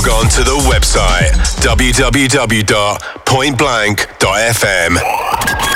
log on to the website www.pointblank.fm.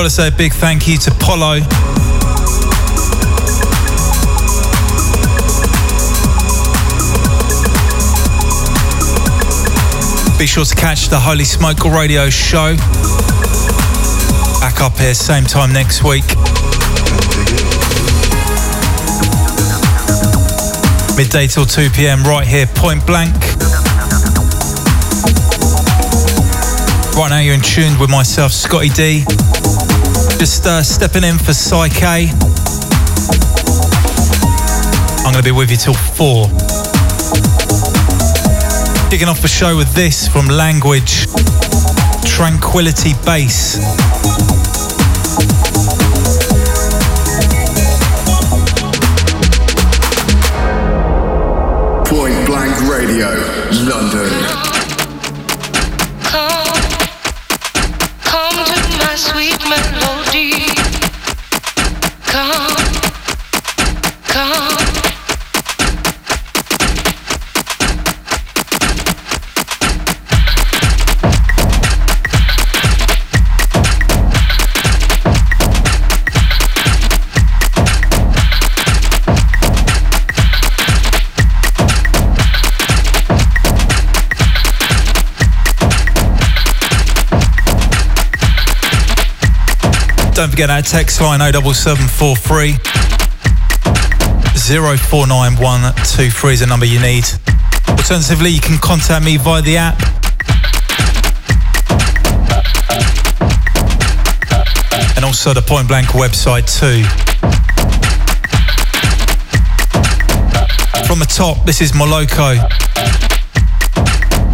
got to say a big thank you to Polo. Be sure to catch the Holy Smoke Radio show. Back up here, same time next week. Midday till 2 pm, right here, point blank. Right now, you're in tune with myself, Scottie D. Just uh, stepping in for Psyche. I'm going to be with you till four. Kicking off the show with this from Language Tranquility Base. Point Blank Radio, London. Don't forget our text line 07743 049123 is the number you need. Alternatively, you can contact me via the app. And also the Point Blank website too. From the top, this is Moloko.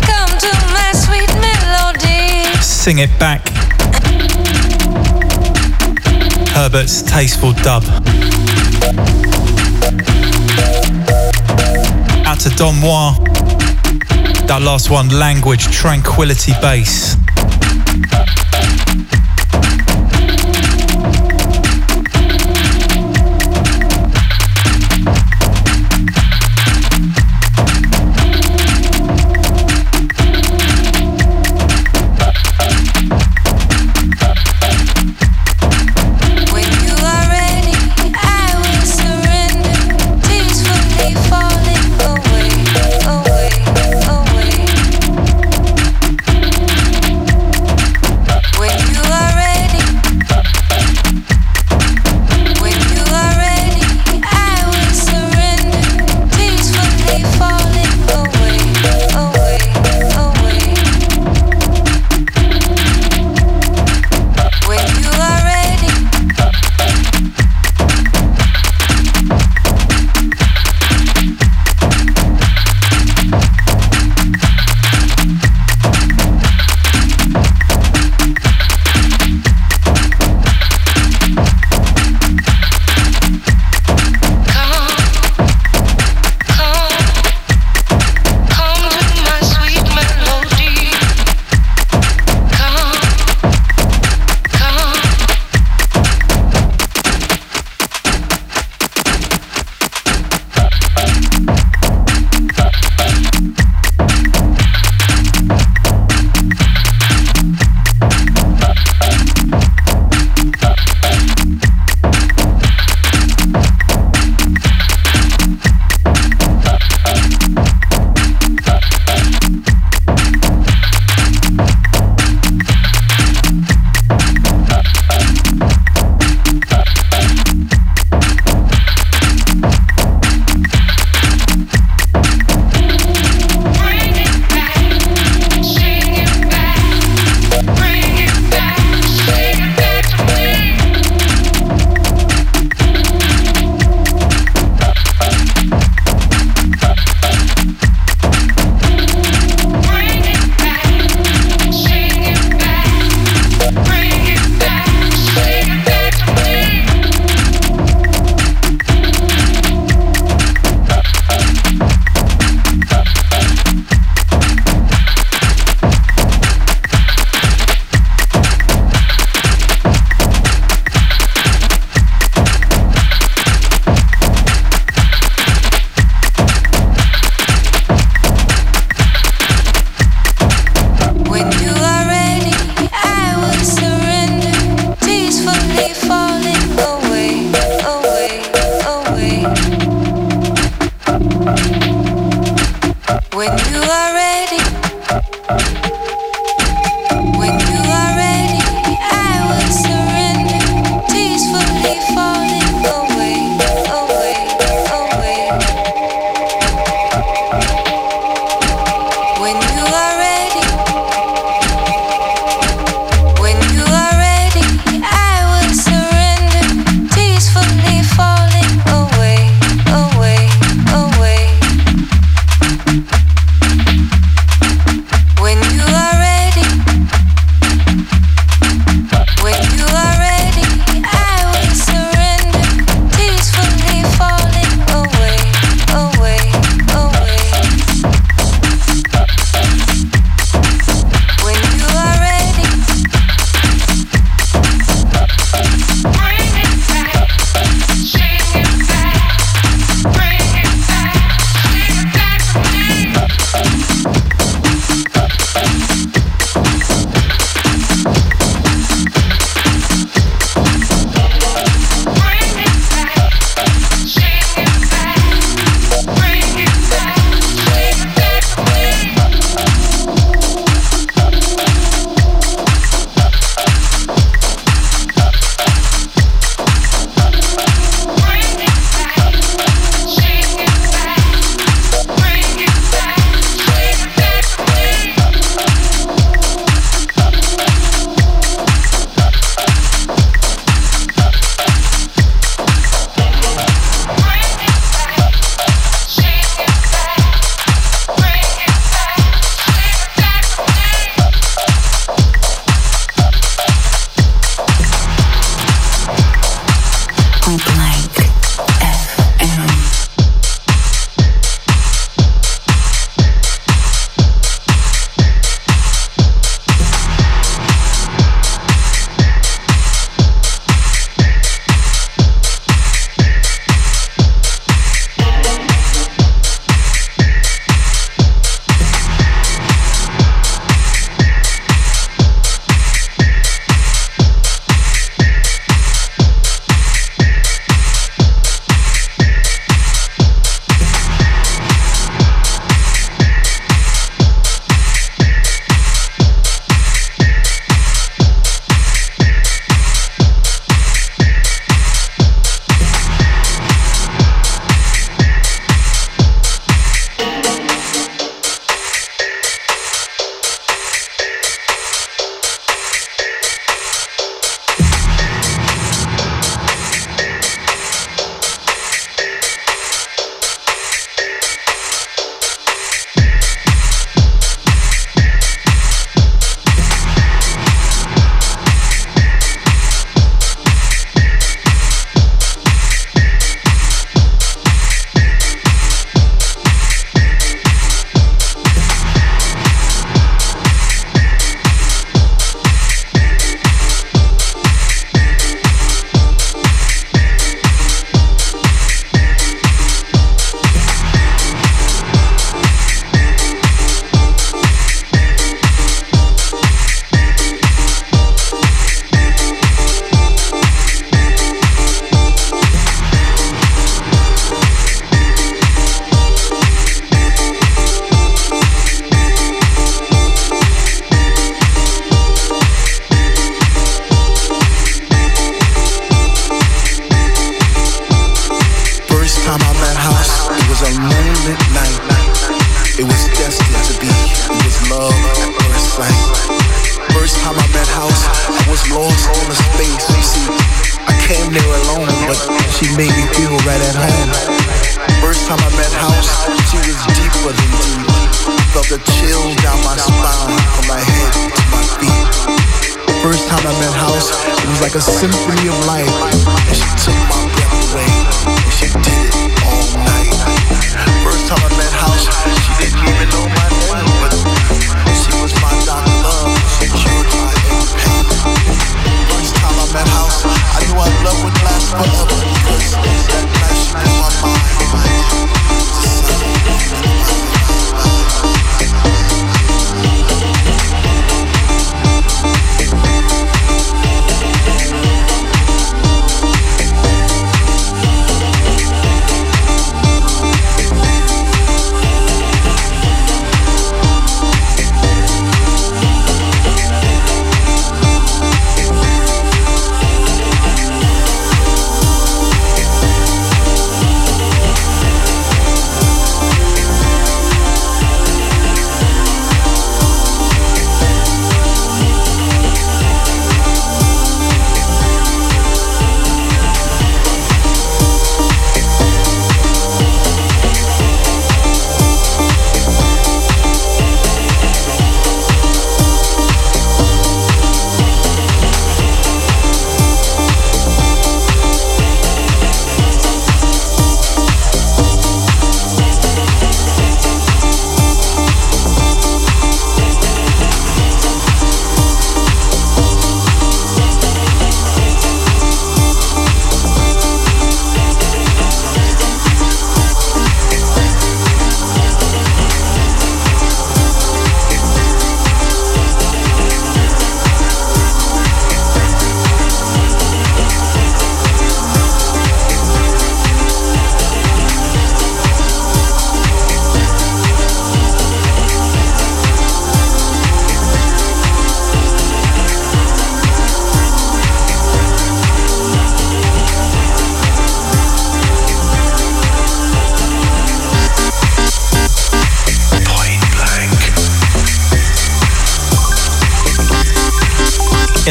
Come to my sweet melody. Sing it back. Herbert's Tasteful Dub. Out to Don Moir. That last one, Language Tranquility Base.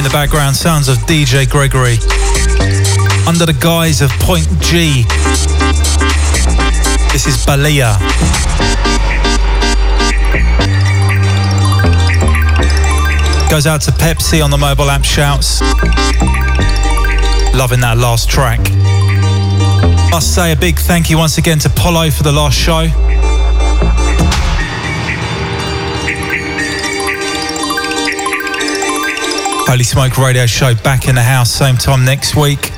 Background sounds of DJ Gregory under the guise of Point G. This is Balia. Goes out to Pepsi on the mobile app shouts. Loving that last track. Must say a big thank you once again to Polo for the last show. Holy Smoke Radio Show back in the house, same time next week.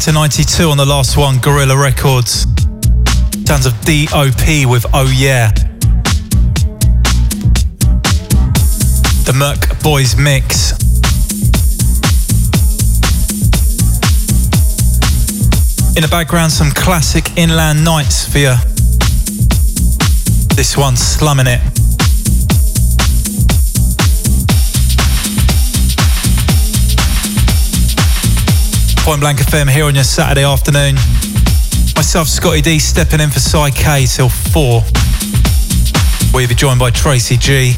To 92 on the last one, Guerilla Records. Sounds of DOP with Oh Yeah. The Merc Boys mix. In the background, some classic Inland Knights for you. This one, slumming it. Point Blank FM here on your Saturday afternoon. Myself, Scottie D, stepping in for Cy K till 4. We'll be joined by Tracy G.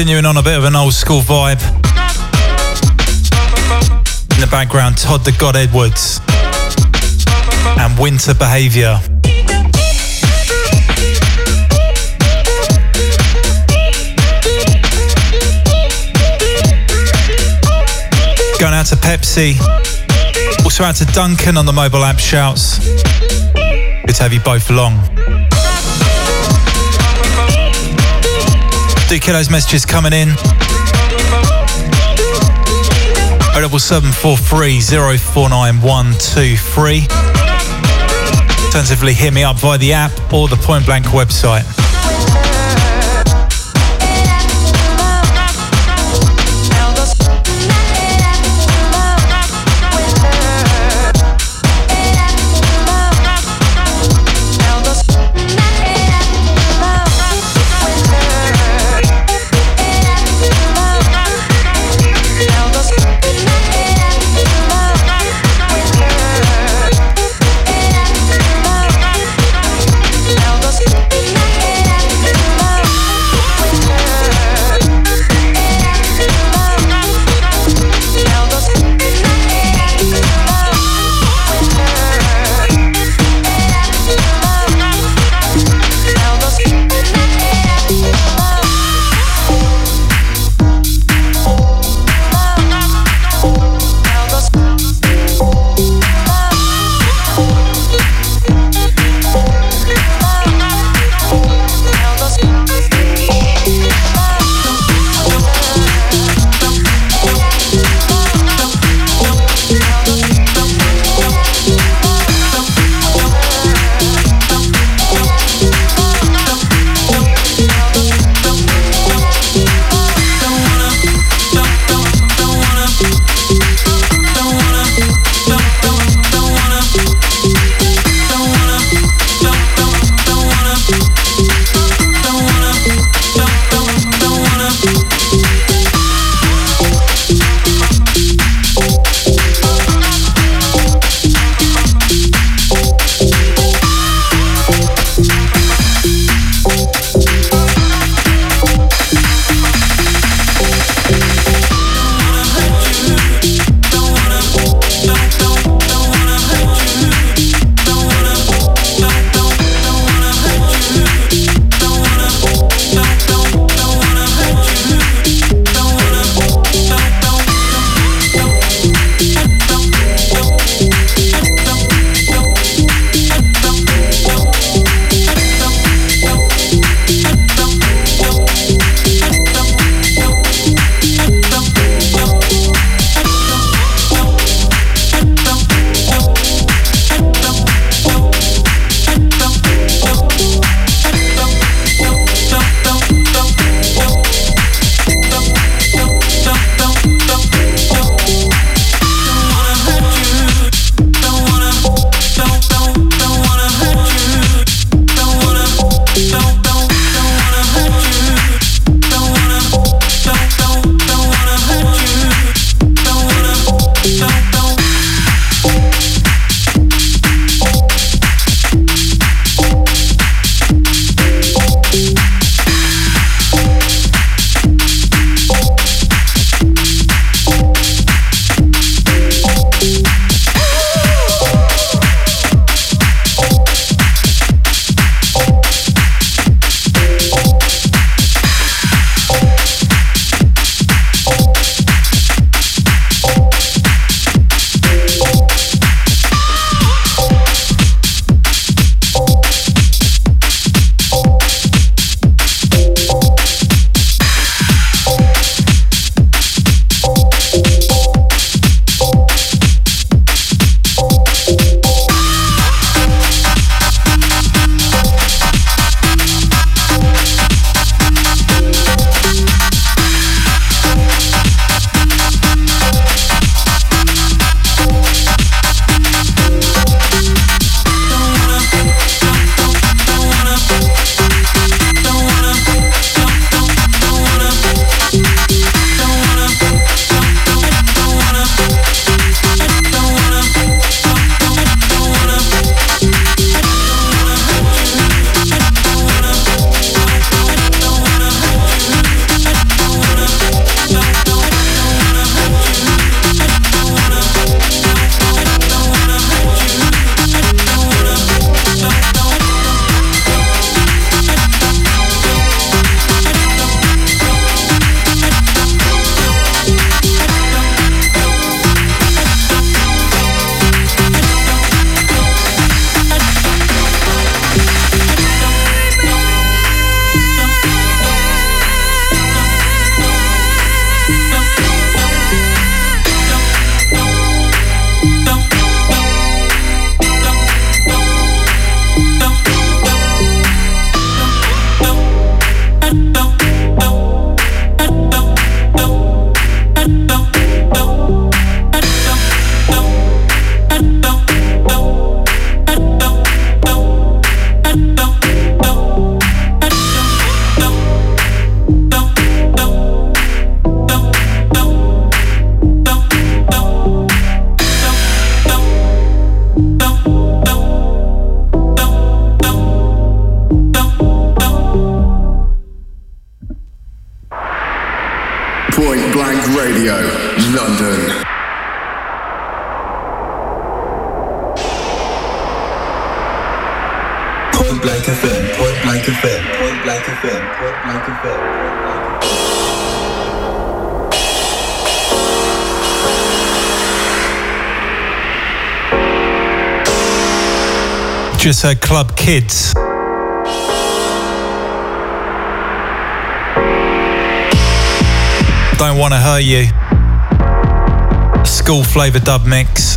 Continuing on a bit of an old school vibe. In the background, Todd the God Edwards and Winter Behaviour. Going out to Pepsi. Also out to Duncan on the mobile app shouts. Good to have you both along. Do get those messages coming in. 07743 049123. Alternatively, hit me up via the app or the Point Blank website. Kids. Don't Want to Hurt You. School flavour dub mix.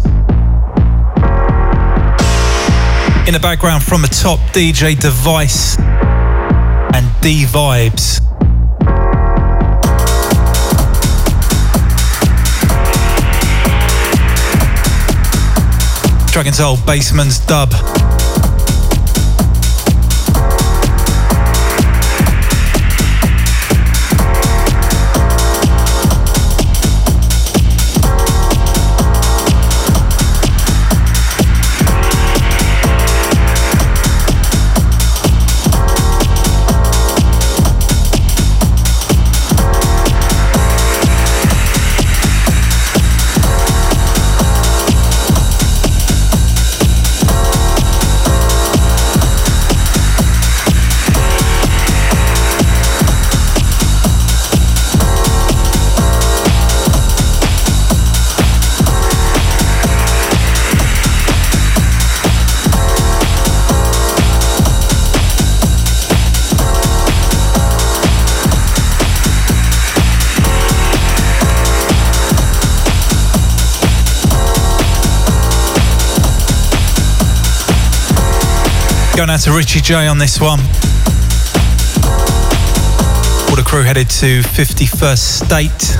In the background from the top, DJ Device and D Vibes. Dragon's Old Baseman's dub. Going out to Richie J on this one. All the crew headed to 51st State.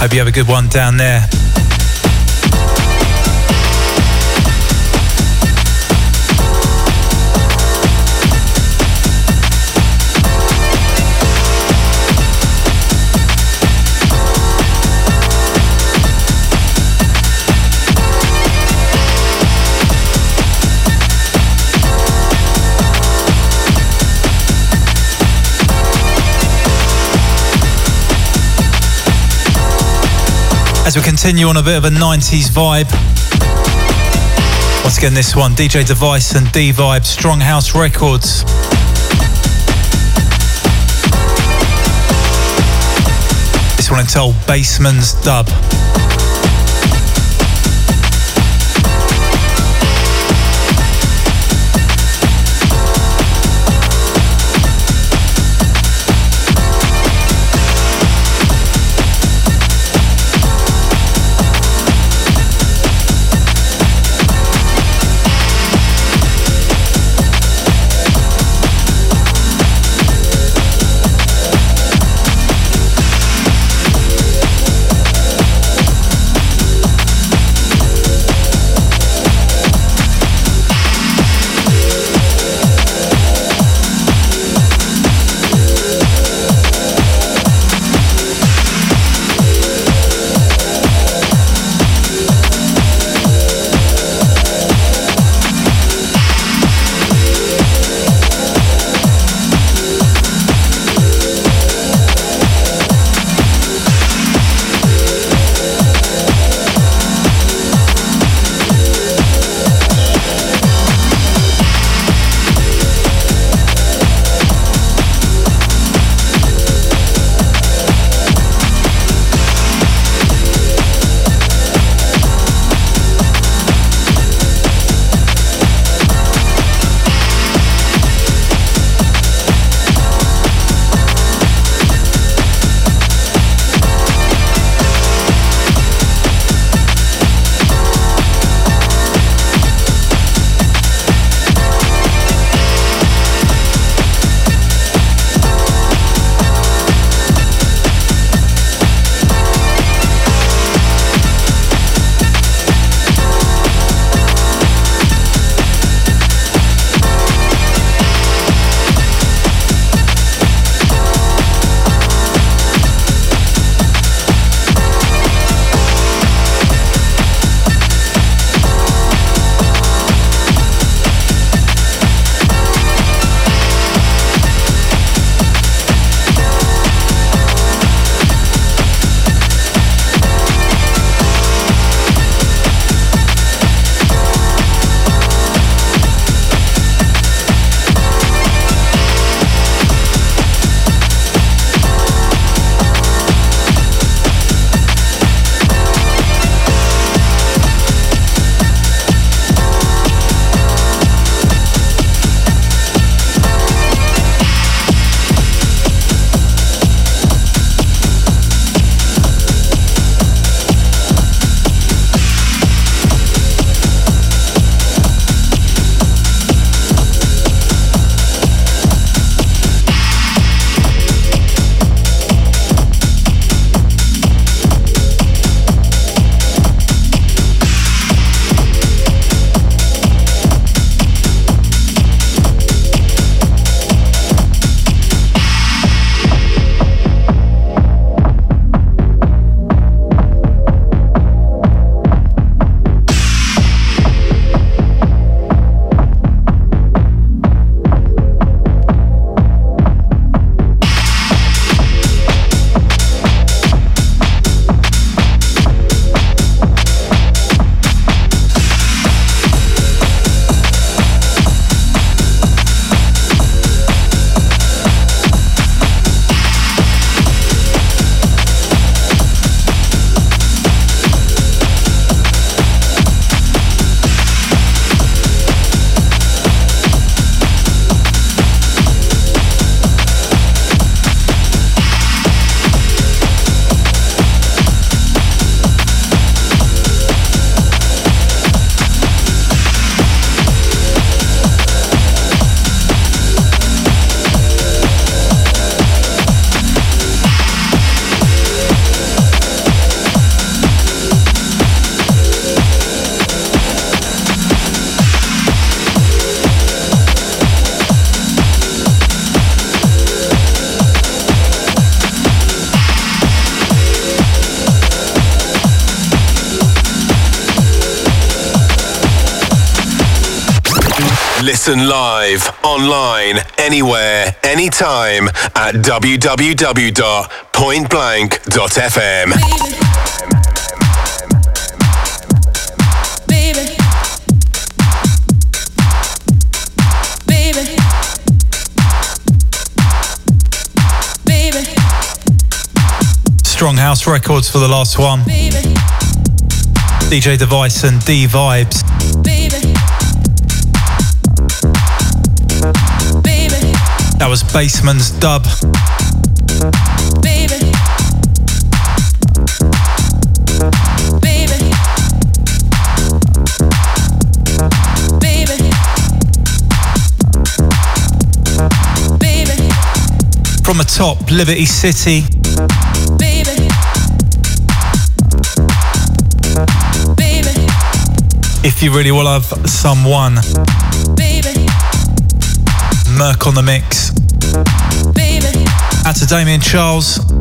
Hope you have a good one down there. As we continue on a bit of a 90s vibe. Once again, this one DJ Device and D Vibe, Strong House Records. This one until Baseman's Dub. Listen live, online, anywhere, anytime at www.pointblank.fm. Strong House Records for the last one. Baby. DJ Device and D Vibes. Baby. That was Baseman's dub. From the top, Liberty City. If you really will have someone. Baby. Murk on the mix. Out to Damien Charles.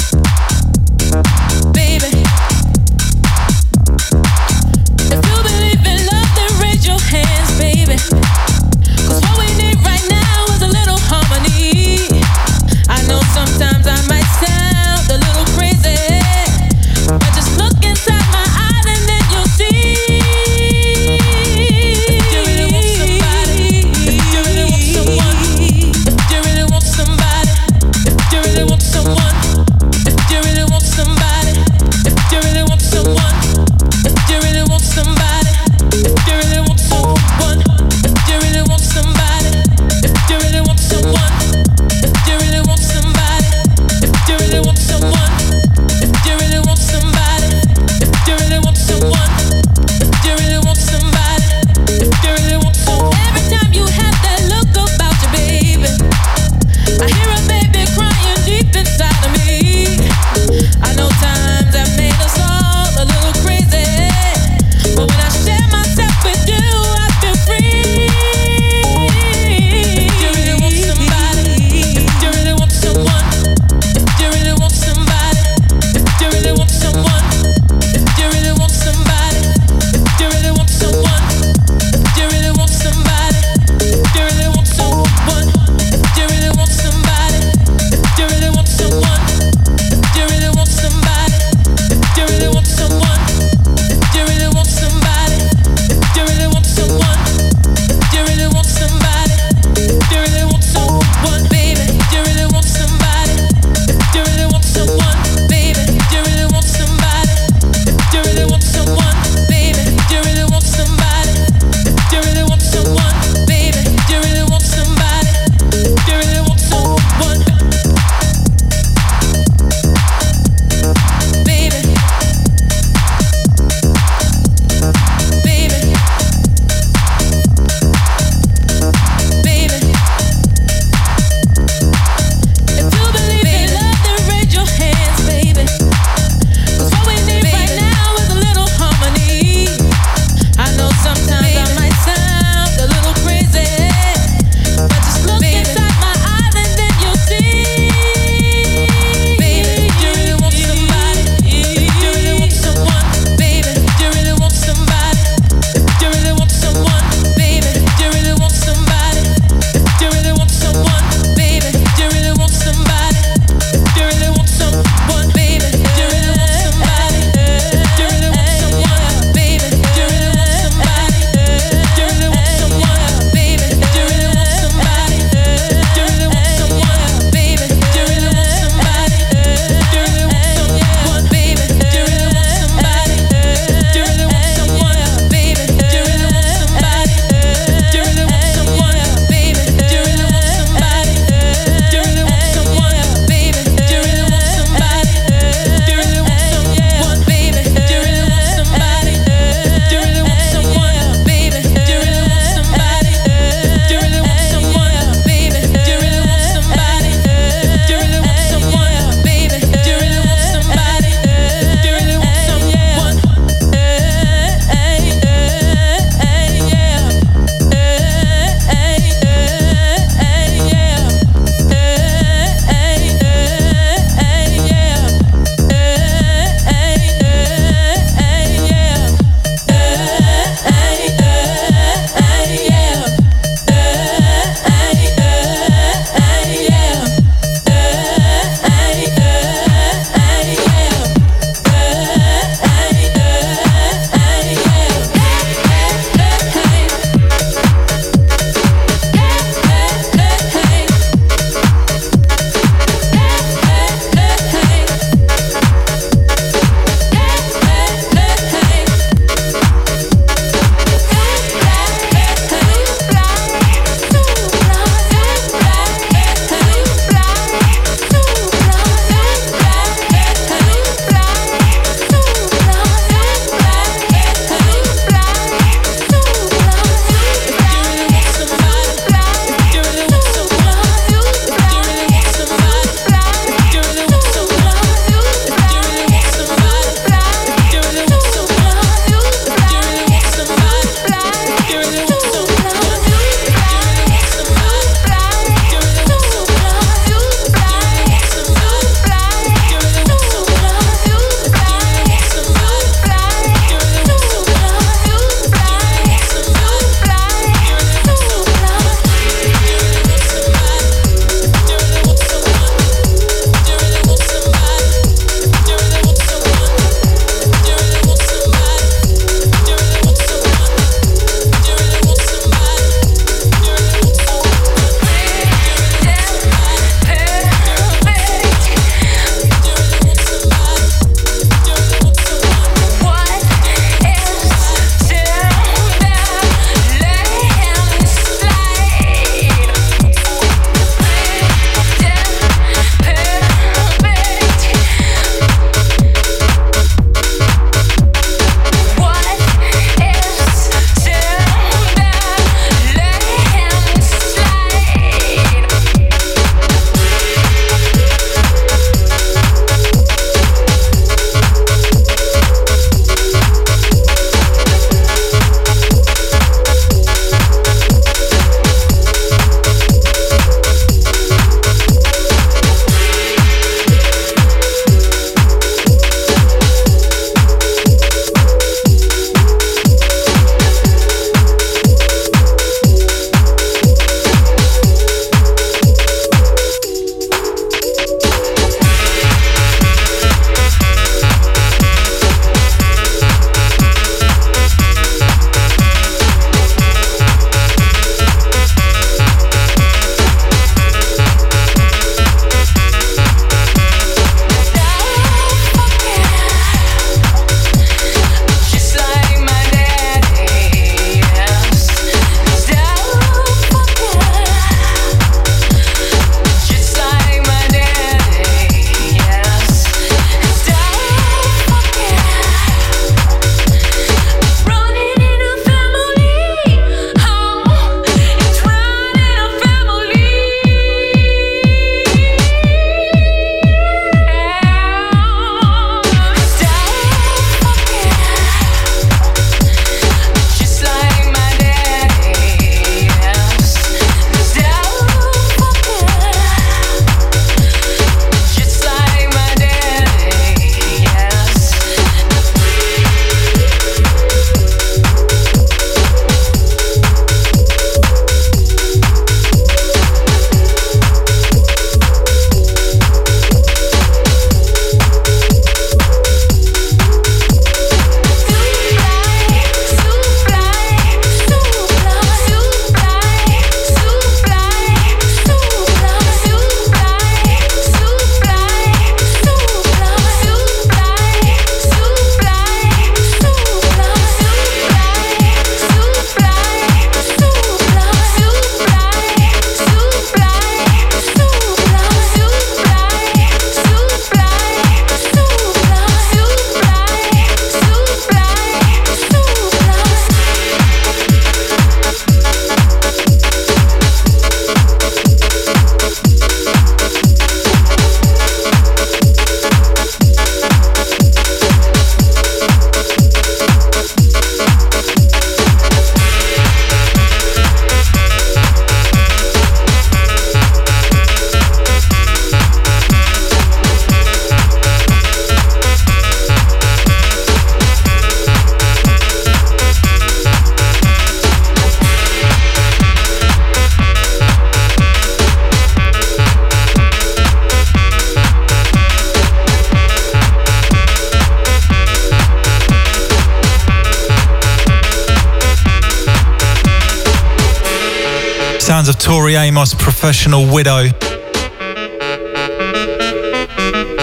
Amos, Professional Widow.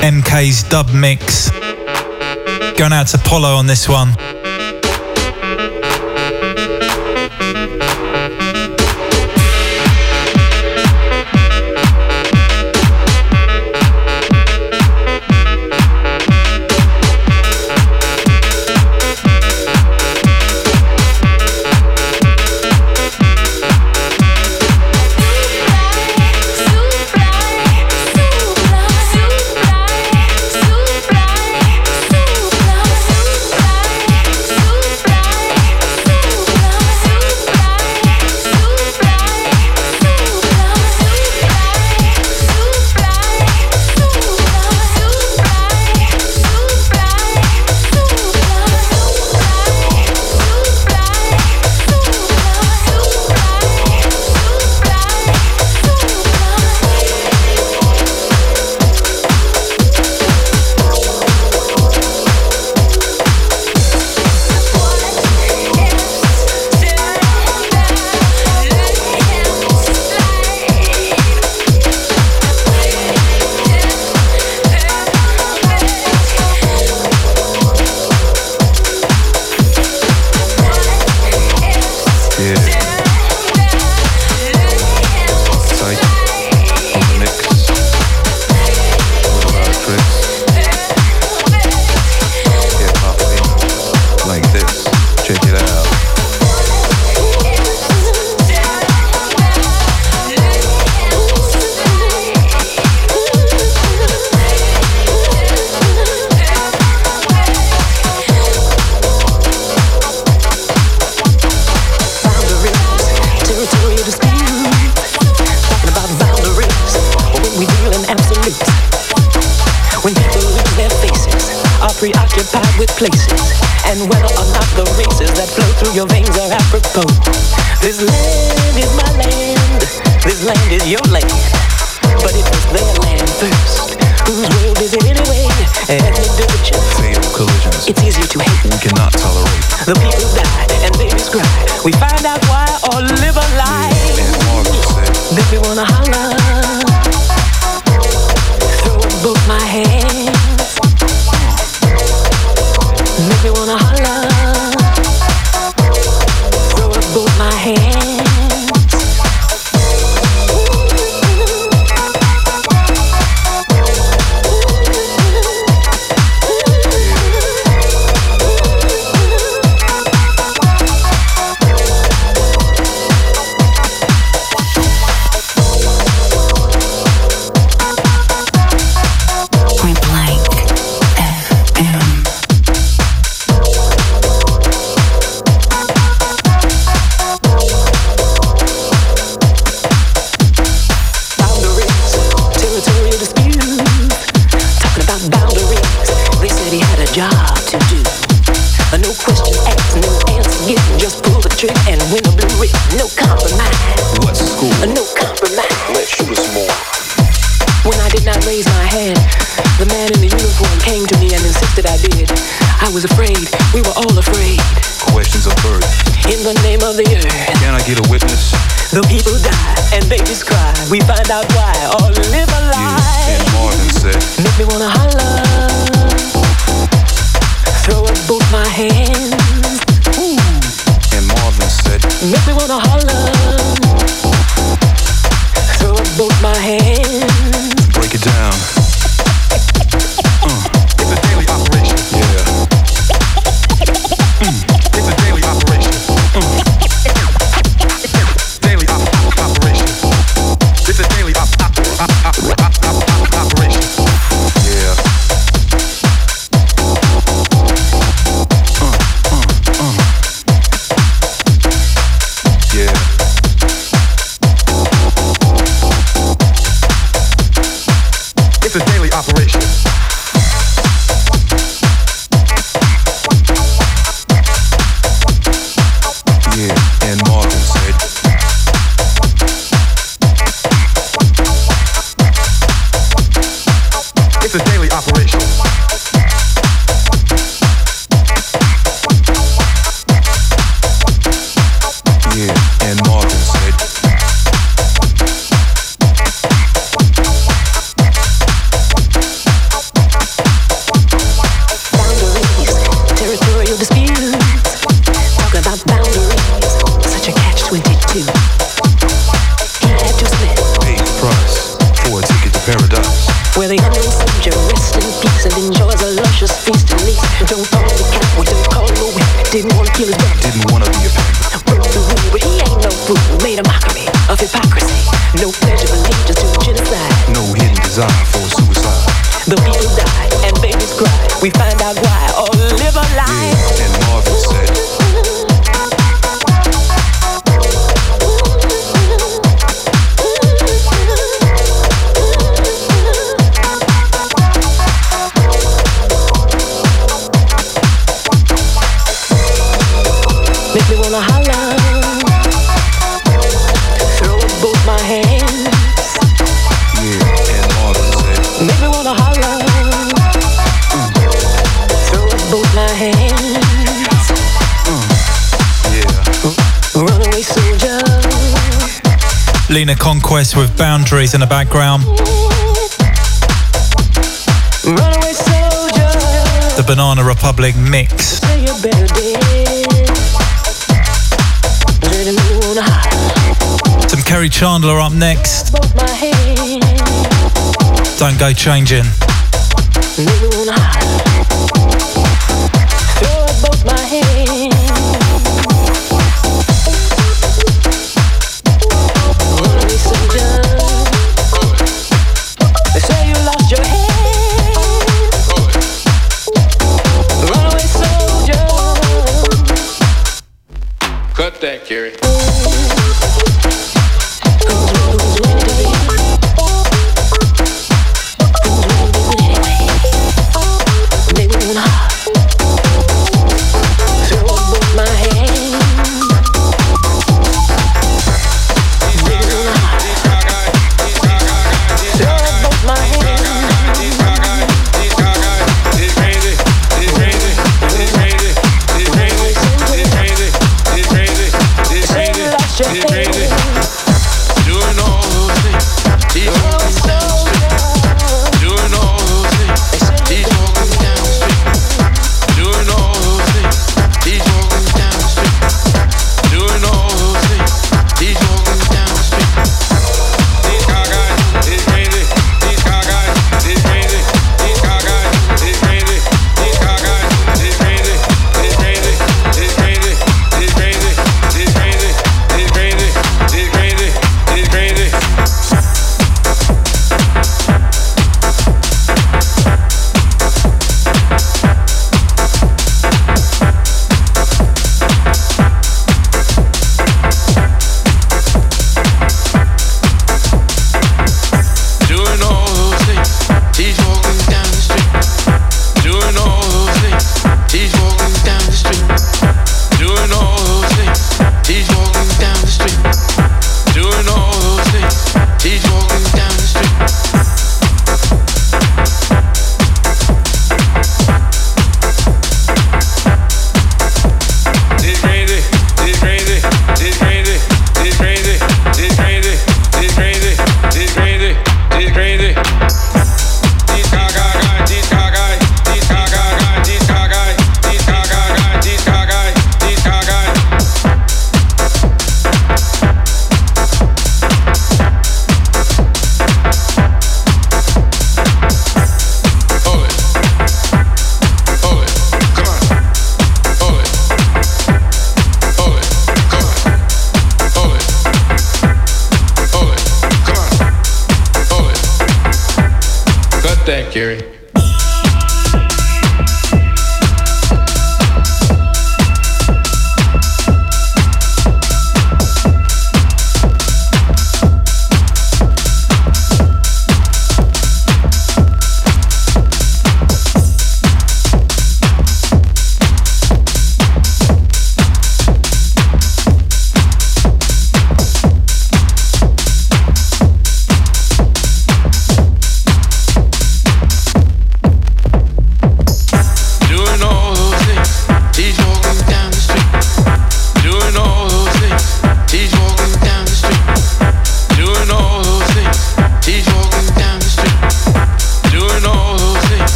MK's dub mix. Going out to Polo on this one. the background. The Banana Republic mix. Some Kerri Chandler up next. Don't go changing.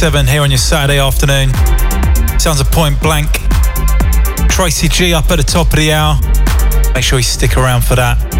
27 here on your Saturday afternoon. Sounds a point blank. Tracy G up at the top of the hour. Make sure you stick around for that.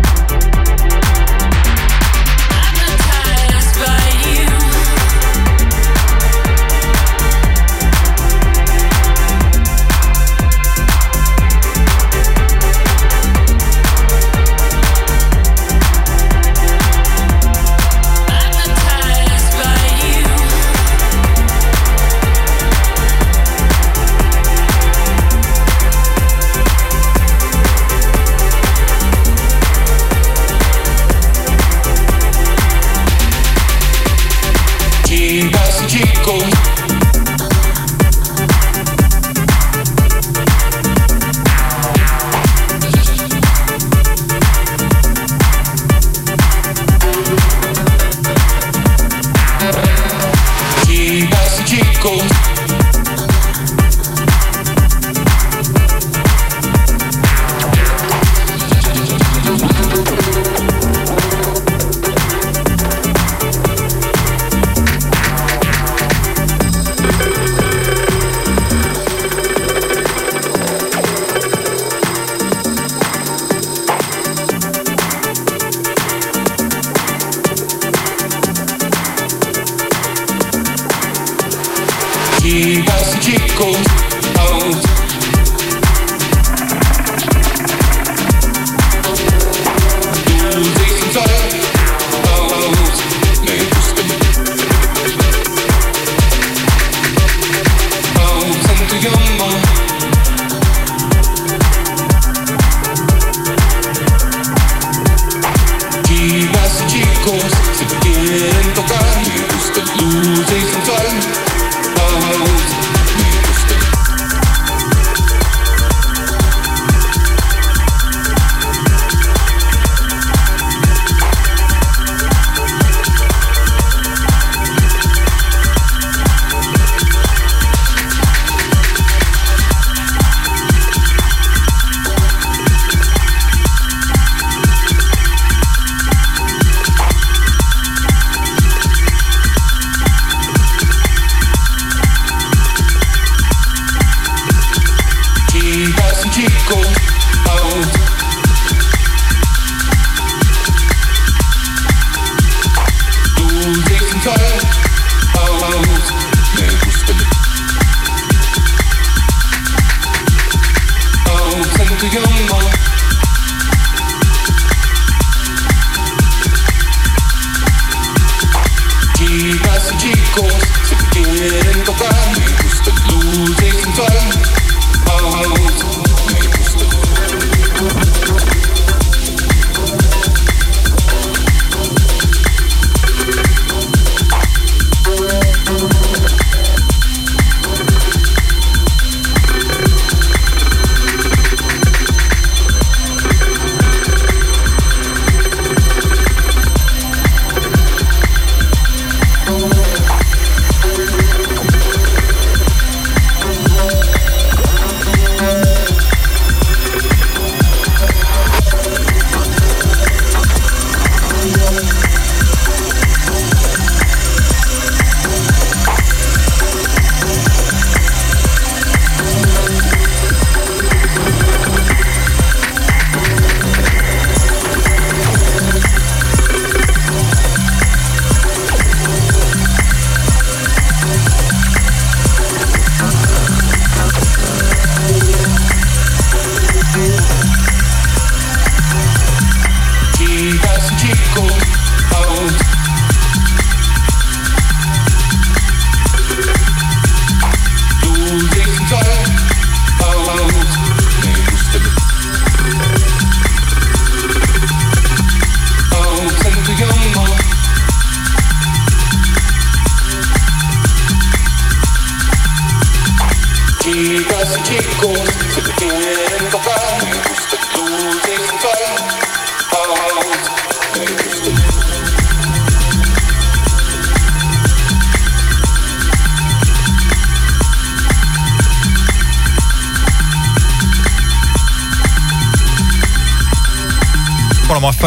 vidas de coisas.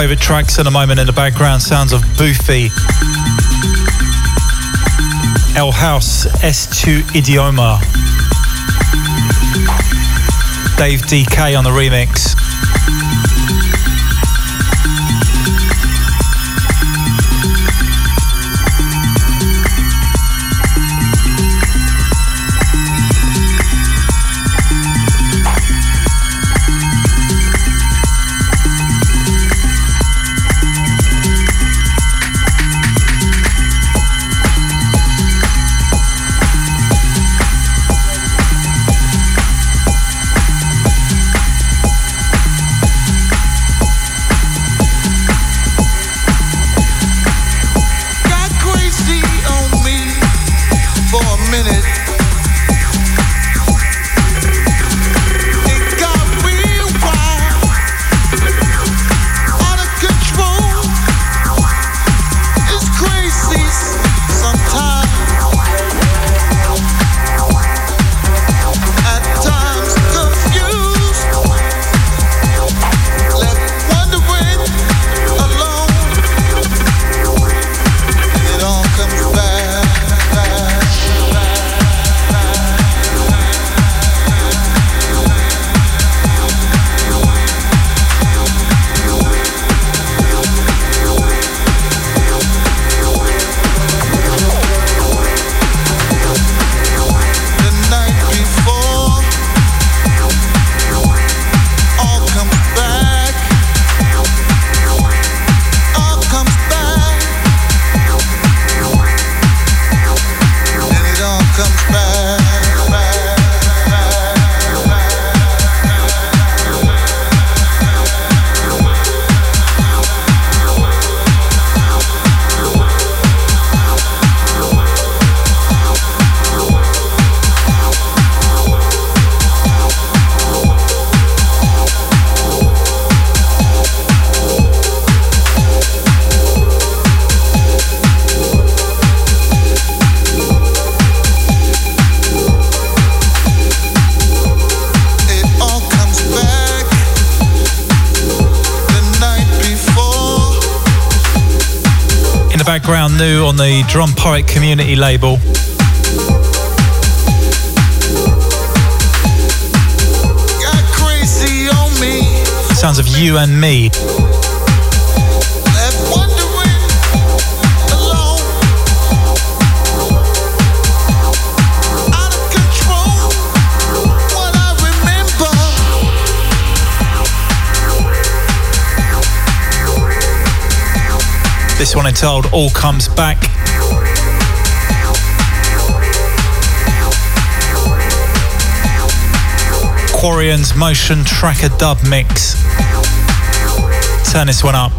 Favourite tracks at the moment in the background sounds of Boofy. El House S2 Idioma. Dave DK on the remix. New on Drumpoet Community label. Sounds of you and me. This one entitled All Comes Back. Quarion's Motion Tracker Dub Mix. Turn this one up.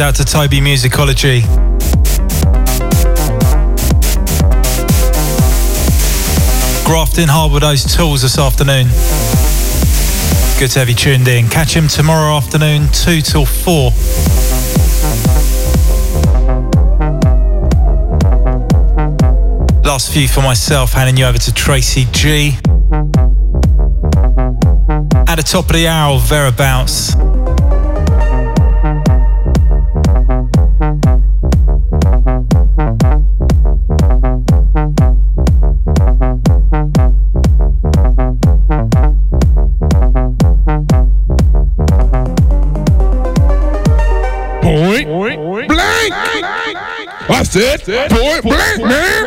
Out to Toby Musicology. Grafting hard with those tools this afternoon. Good to have you tuned in. Catch him tomorrow afternoon, 2 till 4. Last few for myself, handing you over to Tracy G. At the top of the hour, thereabouts. Said point blank, man.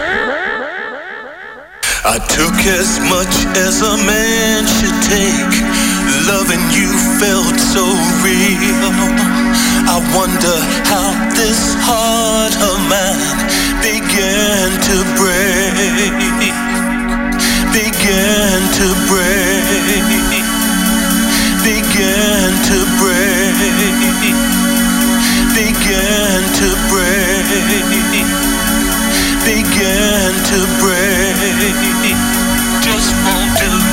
I took as much as a man should take. Loving you felt so real. I wonder how this heart of mine began to break. Began to break. Began to break began to break, began to break. Just won't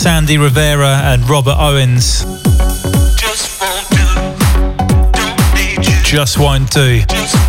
Sandy Rivera and Robert Owens. Just won't do. Just won't do. Just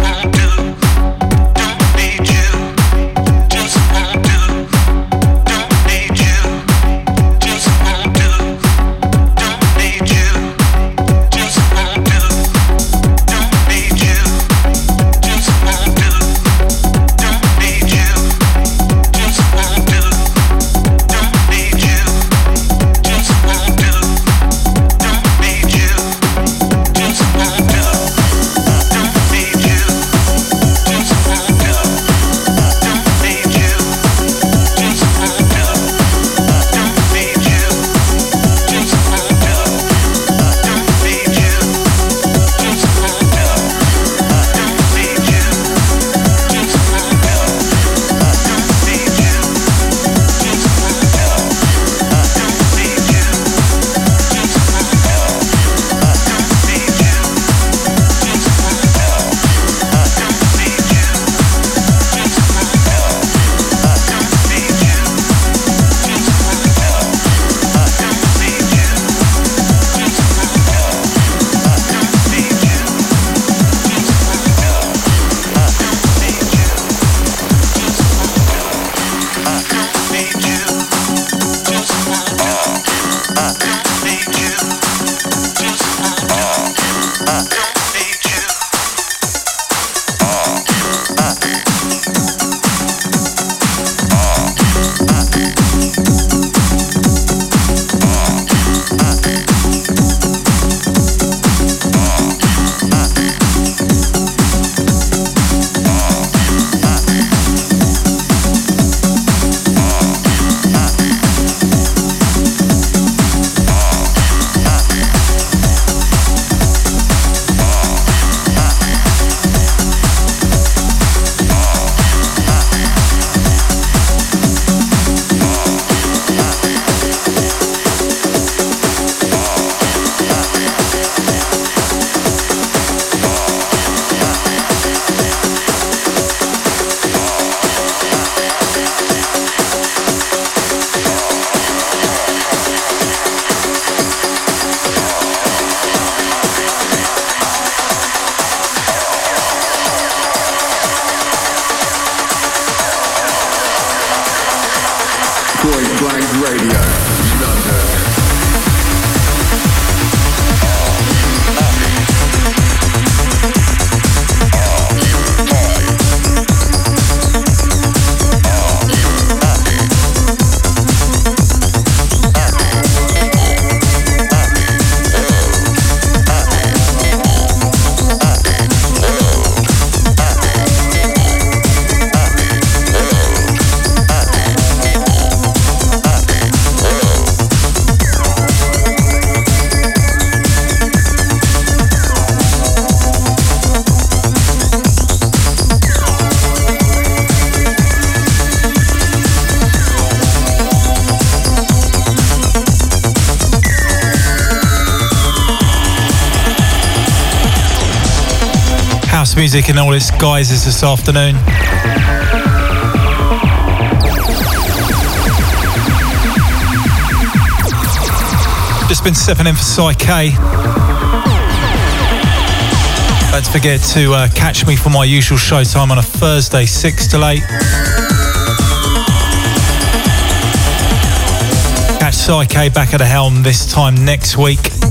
music in all its guises this afternoon. Just been stepping in for Psyche. Don't forget to uh, catch me for my usual show time on a Thursday, 6 to 8. Catch Psyche back at the helm this time next week.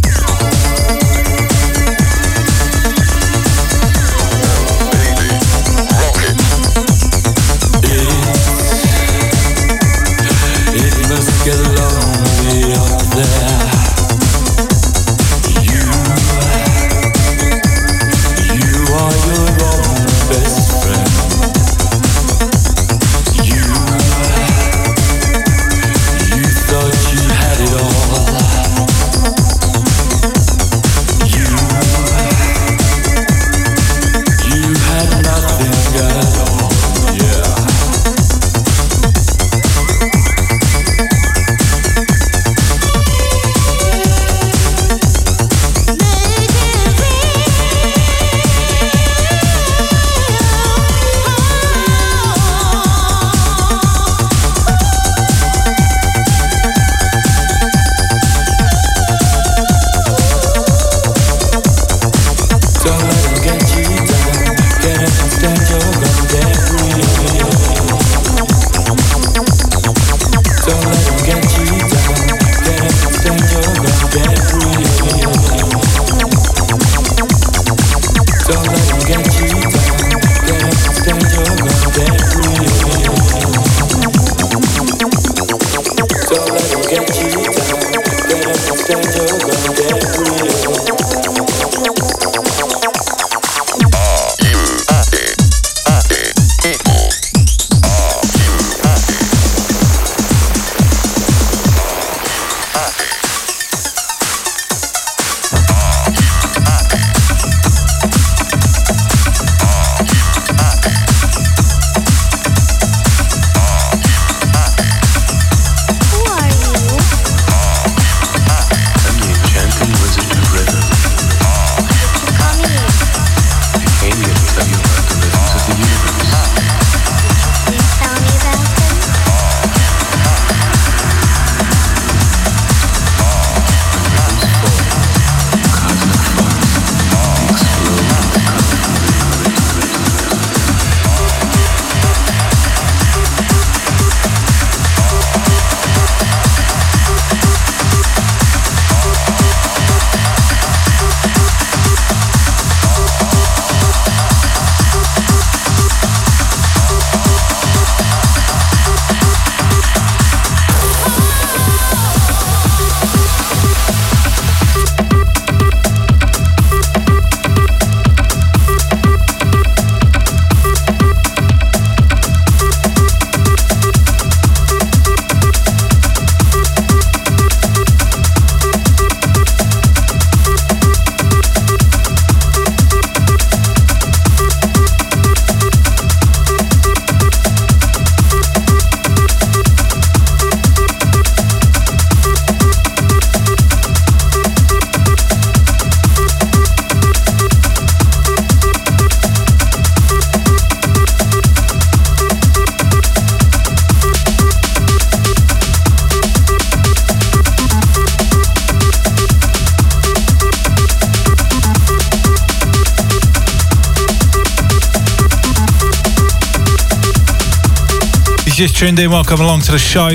Just tuned in, welcome along to the show.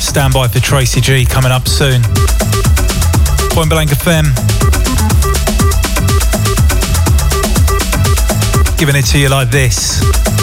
Stand by for Tracy G coming up soon. Point Blank FM. Giving it to you like this.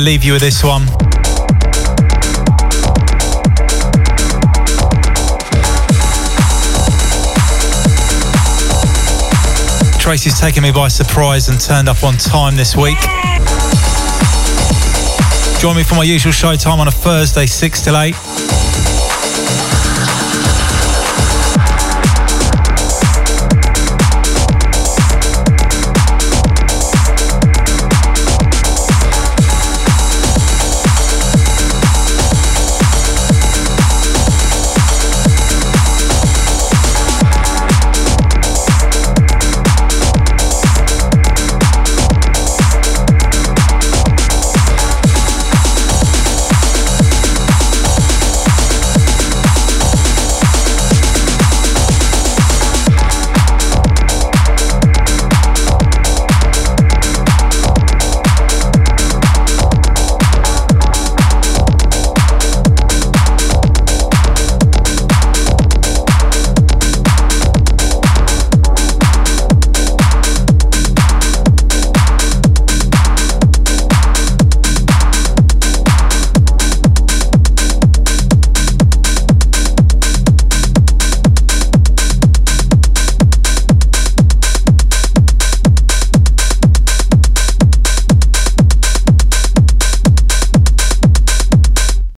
To leave you with this one. Tracy's taken me by surprise and turned up on time this week. Join me for my usual show time on a Thursday, 6 till 8.